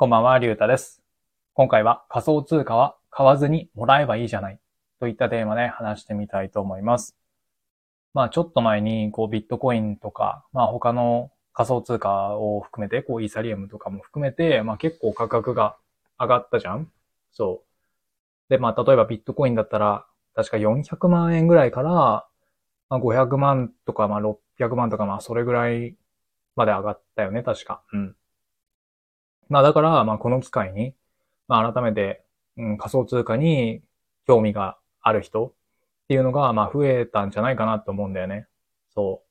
こんばんは、りゅうたです。今回は仮想通貨は買わずにもらえばいいじゃないといったテーマで話してみたいと思います。まあちょっと前にこうビットコインとか、まあ他の仮想通貨を含めて、こうイーサリアムとかも含めて、まあ結構価格が上がったじゃんそう。で、まあ例えばビットコインだったら確か400万円ぐらいから、まあ500万とかまあ600万とかまあそれぐらいまで上がったよね、確か。うん。まあだから、まあこの機会に、まあ改めて、うん、仮想通貨に興味がある人っていうのが、まあ増えたんじゃないかなと思うんだよね。そう。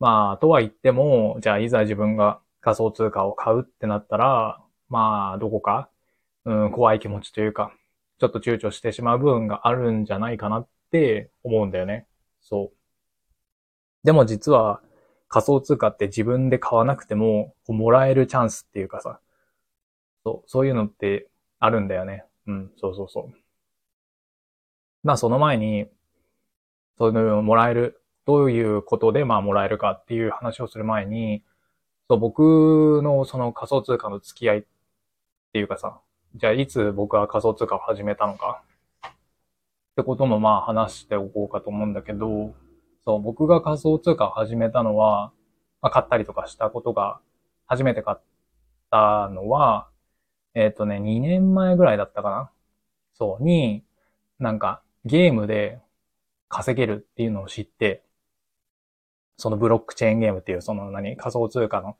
まあ、とは言っても、じゃあいざ自分が仮想通貨を買うってなったら、まあ、どこか、うん、怖い気持ちというか、ちょっと躊躇してしまう部分があるんじゃないかなって思うんだよね。そう。でも実は仮想通貨って自分で買わなくても、もらえるチャンスっていうかさ、そう、そういうのってあるんだよね。うん、そうそうそう。まあその前に、そういうのをもらえる、どういうことでまあもらえるかっていう話をする前に、そう、僕のその仮想通貨の付き合いっていうかさ、じゃあいつ僕は仮想通貨を始めたのかってこともまあ話しておこうかと思うんだけど、そう、僕が仮想通貨を始めたのは、まあ買ったりとかしたことが、初めて買ったのは、えっ、とね、2年前ぐらいだったかなそう、に、なんかゲームで稼げるっていうのを知って、そのブロックチェーンゲームっていう、その何、仮想通貨の、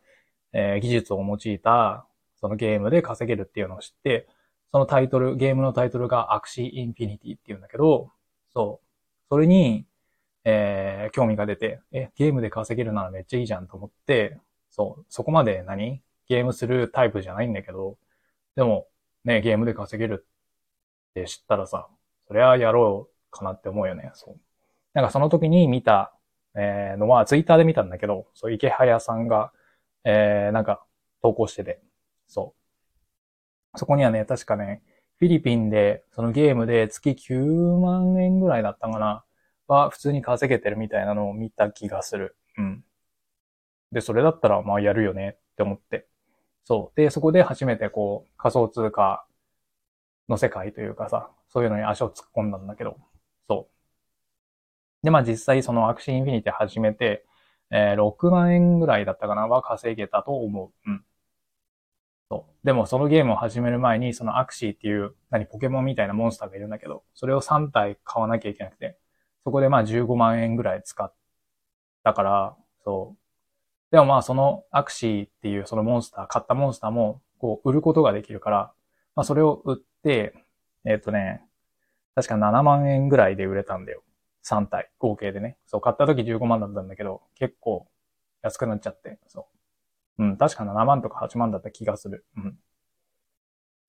えー技術を用いた、そのゲームで稼げるっていうのを知って、そのタイトル、ゲームのタイトルが Axie Infinity っていうんだけど、そう。それに、えー興味が出て、え、ゲームで稼げるならめっちゃいいじゃんと思って、そう、そこまで何ゲームするタイプじゃないんだけど、でも、ね、ゲームで稼げるって知ったらさ、それはやろうかなって思うよね。そう。なんかその時に見た、えーのは、ツイッターで見たんだけど、そう、イケハヤさんが、えーなんか、投稿してて、そう。そこにはね、確かね、フィリピンで、そのゲームで月9万円ぐらいだったかな、は、普通に稼げてるみたいなのを見た気がする。うん。で、それだったら、まあ、やるよねって思って。そう。で、そこで初めてこう、仮想通貨の世界というかさ、そういうのに足を突っ込んだんだけど、そう。で、まあ実際その Axie Infinity 始めて、えー6万円ぐらいだったかなは稼げたと思う。うん。そう。でもそのゲームを始める前に、そのアクシーっていう、何、ポケモンみたいなモンスターがいるんだけど、それを3体買わなきゃいけなくて、そこでまあ15万円ぐらい使ったから、そう。でもまあそのアクシーっていうそのモンスター、買ったモンスターも、こう、売ることができるから、まあそれを売って、えっ、とね、確か7万円ぐらいで売れたんだよ。3体、合計でね。そう、買った時15万だったんだけど、結構安くなっちゃって、そう。うん、確か7万とか8万だった気がする。うん。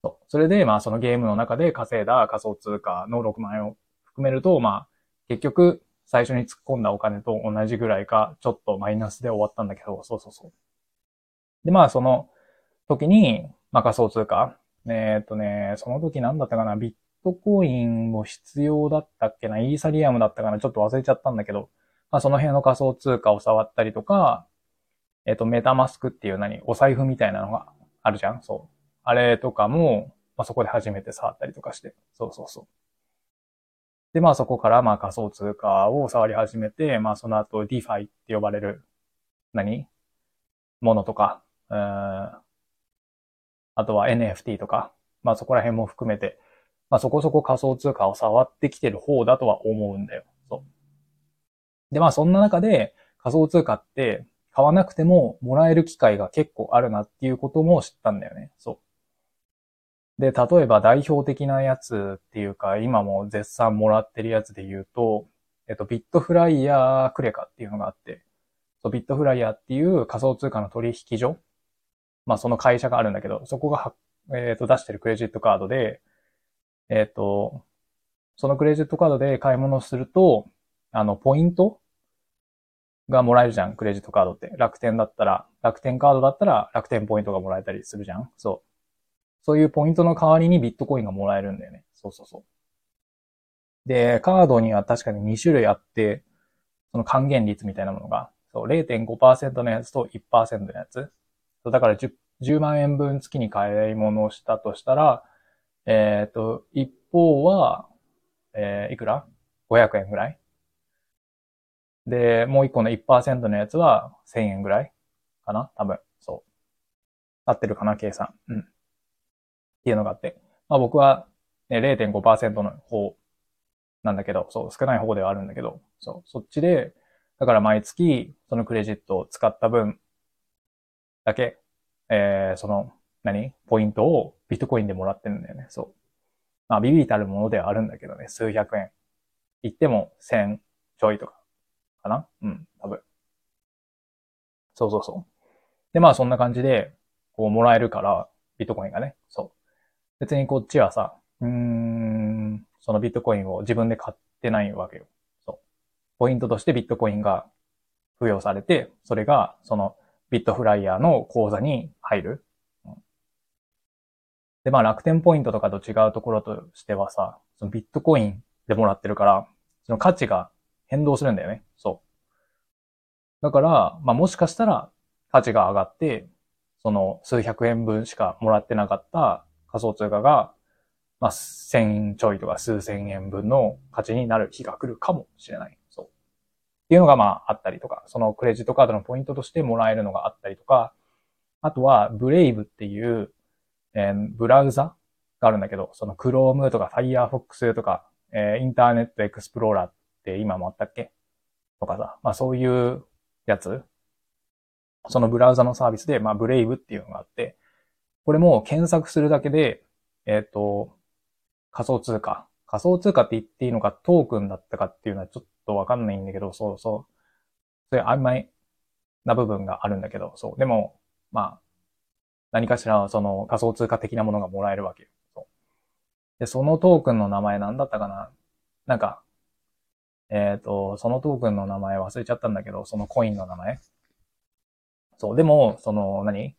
そう。それで、まあそのゲームの中で稼いだ仮想通貨の6万円を含めると、まあ、結局、最初に突っ込んだお金と同じぐらいか、ちょっとマイナスで終わったんだけど、そうそうそう。で、まあその時に、まあ仮想通貨。えーっとね、その時何だったかな、ビットコインも必要だったっけな、イーサリアムだったかな、ちょっと忘れちゃったんだけど、まあその辺の仮想通貨を触ったりとか、えっと、メタマスクっていう何、お財布みたいなのがあるじゃんそう。あれとかも、まあそこで初めて触ったりとかして、そうそうそう。で、まあそこからまあ仮想通貨を触り始めて、まあその後 DeFi って呼ばれる、何？ものとか、あとは NFT とか、まあそこら辺も含めて、まあそこそこ仮想通貨を触ってきてる方だとは思うんだよ。そう。で、まあそんな中で仮想通貨って買わなくてももらえる機会が結構あるなっていうことも知ったんだよね。そう。で、例えば代表的なやつっていうか、今も絶賛もらってるやつで言うと、えっと、ビットフライヤークレカっていうのがあって、そうビットフライヤーっていう仮想通貨の取引所まあその会社があるんだけど、そこが、えっ、と出してるクレジットカードで、えっ、と、そのクレジットカードで買い物すると、あの、ポイントがもらえるじゃん、クレジットカードって。楽天だったら、楽天カードだったら楽天ポイントがもらえたりするじゃんそう。そういうポイントの代わりにビットコインがもらえるんだよね。そうそうそう。で、カードには確かに2種類あって、その還元率みたいなものが、そう、0.5%のやつと1%のやつ。そうだから10、10万円分月に買い物をしたとしたら、えっ、ー、と、一方は、えー、いくら ?500 円ぐらいで、もう一個の1%のやつは1000円ぐらいかな？多分。そう。合ってるかな？計算。うん。っていうのがあって。まあ僕は、ね、0.5%の方なんだけど、そう、少ない方ではあるんだけど、そう、そっちで、だから毎月、そのクレジットを使った分だけ、えー、その、何？ポイントをビットコインでもらってるんだよね。そう。まあ、ビビたるものではあるんだけどね、数百円。言っても千ちょいとか、かな？うん、多分。そうそうそう。で、まあそんな感じで、こうもらえるから、ビットコインがね。そう。別にこっちはさ、うーん、そのビットコインを自分で買ってないわけよ。そう。ポイントとしてビットコインが付与されて、それがそのビットフライヤーの口座に入る。で、まあ楽天ポイントとかと違うところとしてはさ、そのビットコインでもらってるから、その価値が変動するんだよね。そう。だから、まあもしかしたら価値が上がって、その数百円分しかもらってなかった仮想通貨が、まあ千ちょいとか数千円分の価値になる日が来るかもしれない。そう。っていうのがまああったりとか、そのクレジットカードのポイントとしてもらえるのがあったりとか、あとは、ブレイブっていう、えー、ブラウザがあるんだけど、その Chrome とか Firefox とか、えー、インターネットエクスプローラーって今もあったっけ？とかさ、まあそういうやつ、そのブラウザのサービスで、まあブレイブっていうのがあって、これも検索するだけで、えっ、ー、と、仮想通貨。仮想通貨って言っていいのかトークンだったかっていうのはちょっとわかんないんだけど、そうそう。そういう曖昧な部分があるんだけど、そう。でも、まあ、何かしらその仮想通貨的なものがもらえるわけよ。そうで、そのトークンの名前なんだったかな？なんか、えっ、ー、と、そのトークンの名前忘れちゃったんだけど、そのコインの名前？そう。でも、その何、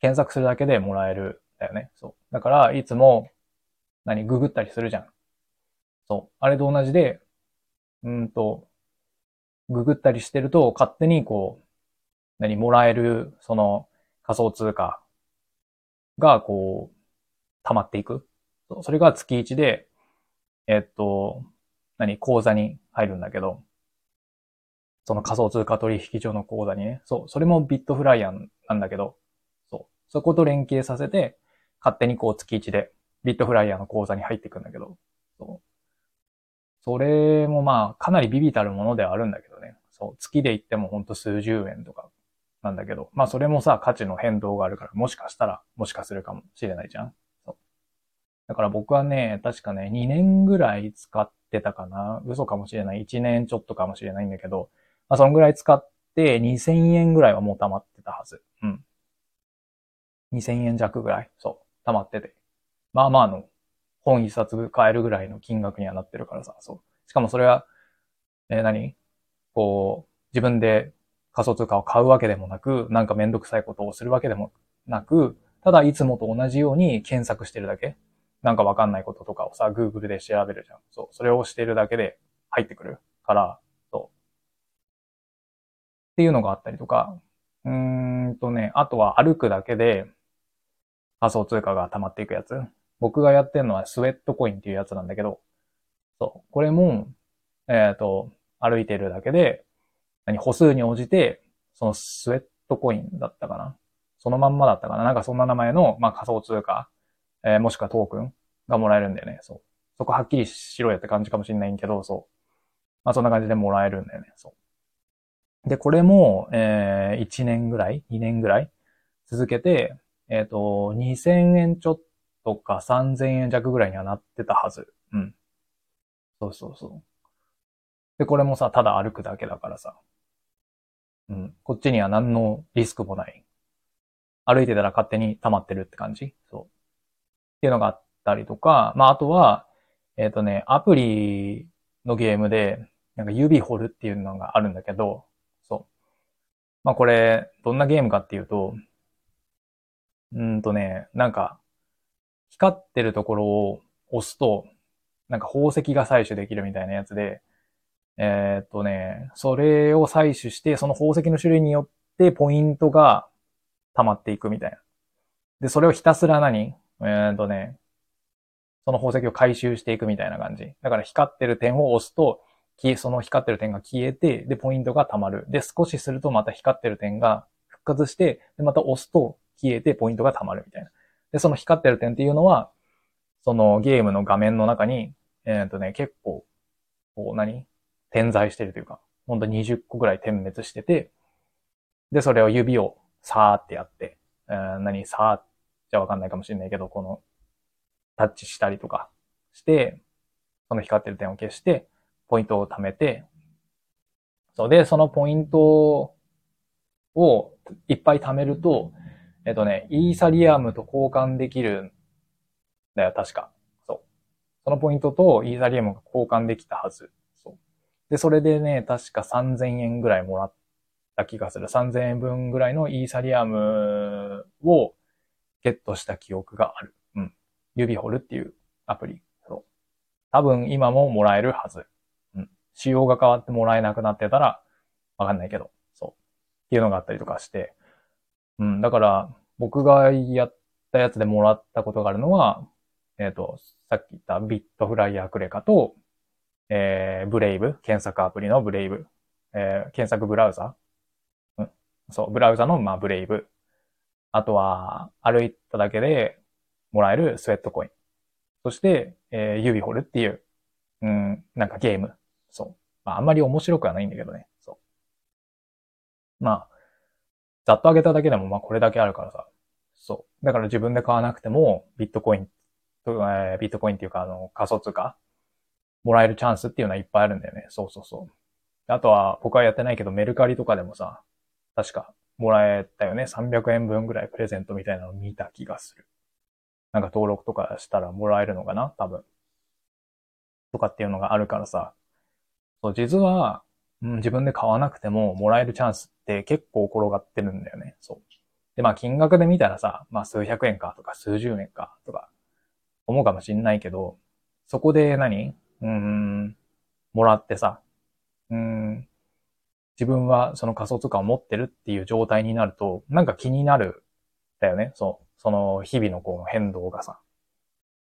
検索するだけでもらえるだよね。そう。だから、いつも、何、ググったりするじゃん。そう。あれと同じで、うんと、ググったりしてると、勝手にこう、何、もらえる、その、仮想通貨が、こう、溜まっていく。それが月1で、えっと、何、口座に入るんだけど、その仮想通貨取引所の口座にね。そう、それもビットフライヤーなんだけど、そ、こと連携させて、勝手にこう月1でビットフライヤーの口座に入っていくんだけど、そう。それもまあ、かなりビビたるものではあるんだけどね。そう、月で言ってもほんと数十円とかなんだけど、まあそれもさ、価値の変動があるから、もしかしたら、もしかするかもしれないじゃん。そう。だから僕はね、確かね、2年ぐらい使ってたかな。嘘かもしれない。1年ちょっとかもしれないんだけど、まあそんぐらい使って2000円ぐらいはもう溜まってたはず。うん。2000円弱ぐらい、そう、溜まってて。まあまあの、本一冊買えるぐらいの金額にはなってるからさ、そう。しかもそれは、えー、何？こう、自分で仮想通貨を買うわけでもなく、なんかめんどくさいことをするわけでもなく、ただいつもと同じように検索してるだけ。なんかわかんないこととかをさ、Google で調べるじゃん。そう。それをしてるだけで入ってくるから、そう。っていうのがあったりとか、うーんとね、あとは歩くだけで仮想通貨が溜まっていくやつ。僕がやってるのはスウェットコインっていうやつなんだけど、そう。これも、えっ、ー、と、歩いてるだけで何、歩数に応じて、そのスウェットコインだったかなそのまんまだったかななんかそんな名前の、まあ、仮想通貨、えー、もしくはトークンがもらえるんだよね。そう。そこはっきりしろよって感じかもしれないんけど、そう。まあ、そんな感じでもらえるんだよね。そう。で、これも、えー、1年ぐらい ?2 年ぐらい？続けて、えっ、ー、と、2000円ちょっとか3000円弱ぐらいにはなってたはず。うん。そうそうそう。で、これもさ、ただ歩くだけだからさ。うん。こっちには何のリスクもない。歩いてたら勝手に溜まってるって感じ？そう。っていうのがあったりとか、まあ、あとは、えっ、ー、とね、アプリのゲームで、なんか指掘るっていうのがあるんだけど、そう。まあ、これ、どんなゲームかっていうと、うんとね、なんか、光ってるところを押すと、なんか宝石が採取できるみたいなやつで、えー、っとね、それを採取して、その宝石の種類によってポイントが溜まっていくみたいな。で、それをひたすら何？えー、っとね、その宝石を回収していくみたいな感じ。だから光ってる点を押すと、その光ってる点が消えて、で、ポイントが溜まる。で、少しするとまた光ってる点が復活して、で、また押すと消えてポイントが溜まるみたいな。で、その光ってる点っていうのは、そのゲームの画面の中に、えっ、とね、結構、こう何？点在してるというか、ほんと20個ぐらい点滅してて、で、それを指をさーってやって、えー、何？さーじゃわかんないかもしれないけど、この、タッチしたりとかして、その光ってる点を消して、ポイントを貯めて、そうで、そのポイントをいっぱい貯めると、えっとね、イーサリアムと交換できるんだよ、確か。そう。そのポイントとイーサリアムが交換できたはず。そう。で、それでね、確か3000円ぐらいもらった気がする。3000円分ぐらいのイーサリアムをゲットした記憶がある。うん。指掘るっていうアプリ。そう。多分今ももらえるはず。うん仕様が変わってもらえなくなってたら、わかんないけど、そう。っていうのがあったりとかして。うん、だから、僕がやったやつでもらったことがあるのは、えっ、ー、と、さっき言ったビットフライヤークレカと、えー、ブレイブ、検索アプリのブレイブ、えー、検索ブラウザうん。そう、ブラウザの、まあ、ブレイブ。あとは、歩いただけでもらえるスウェットコイン。そして、えー、指掘るっていう、うん、なんかゲーム。そう。まあ、あんまり面白くはないんだけどね。そう。まあ、ざっと上げただけでも、まあ、これだけあるからさ。そう。だから自分で買わなくても、ビットコイン、えー、ビットコインっていうか、あの、仮想通貨、もらえるチャンスっていうのはいっぱいあるんだよね。そうそうそう。あとは、僕はやってないけど、メルカリとかでもさ、確か、もらえたよね。300円分ぐらいプレゼントみたいなの見た気がする。なんか登録とかしたらもらえるのかな？多分。とかっていうのがあるからさ。そう、実は、うん、自分で買わなくてももらえるチャンスって結構転がってるんだよね。そう。で、まあ金額で見たらさ、まあ数百円かとか数十円かとか思うかもしんないけど、そこで何？うん、もらってさ、うん、自分はその仮想通貨を持ってるっていう状態になると、なんか気になるだよね。そう。その日々のこう変動がさ。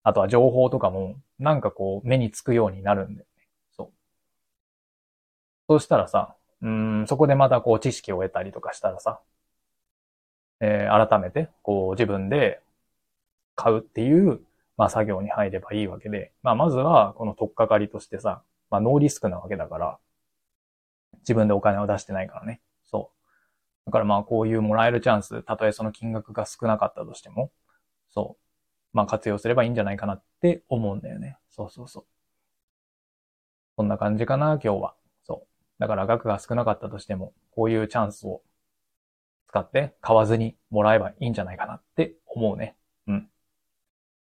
あとは情報とかも、なんかこう目につくようになるんで。そうしたらさ、うん、そこでまたこう知識を得たりとかしたらさ、えー、改めてこう自分で買うっていう、まあ作業に入ればいいわけで、まあまずはこの取っかかりとしてさ、まあノーリスクなわけだから、自分でお金を出してないからね。そう。だからまあこういうもらえるチャンス、たとえその金額が少なかったとしても、そう。まあ活用すればいいんじゃないかなって思うんだよね。そうそうそう。そんな感じかな、今日は。だから額が少なかったとしても、こういうチャンスを使って買わずにもらえばいいんじゃないかなって思うね。うん。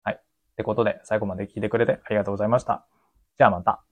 はい。ってことで、最後まで聞いてくれてありがとうございました。じゃあまた。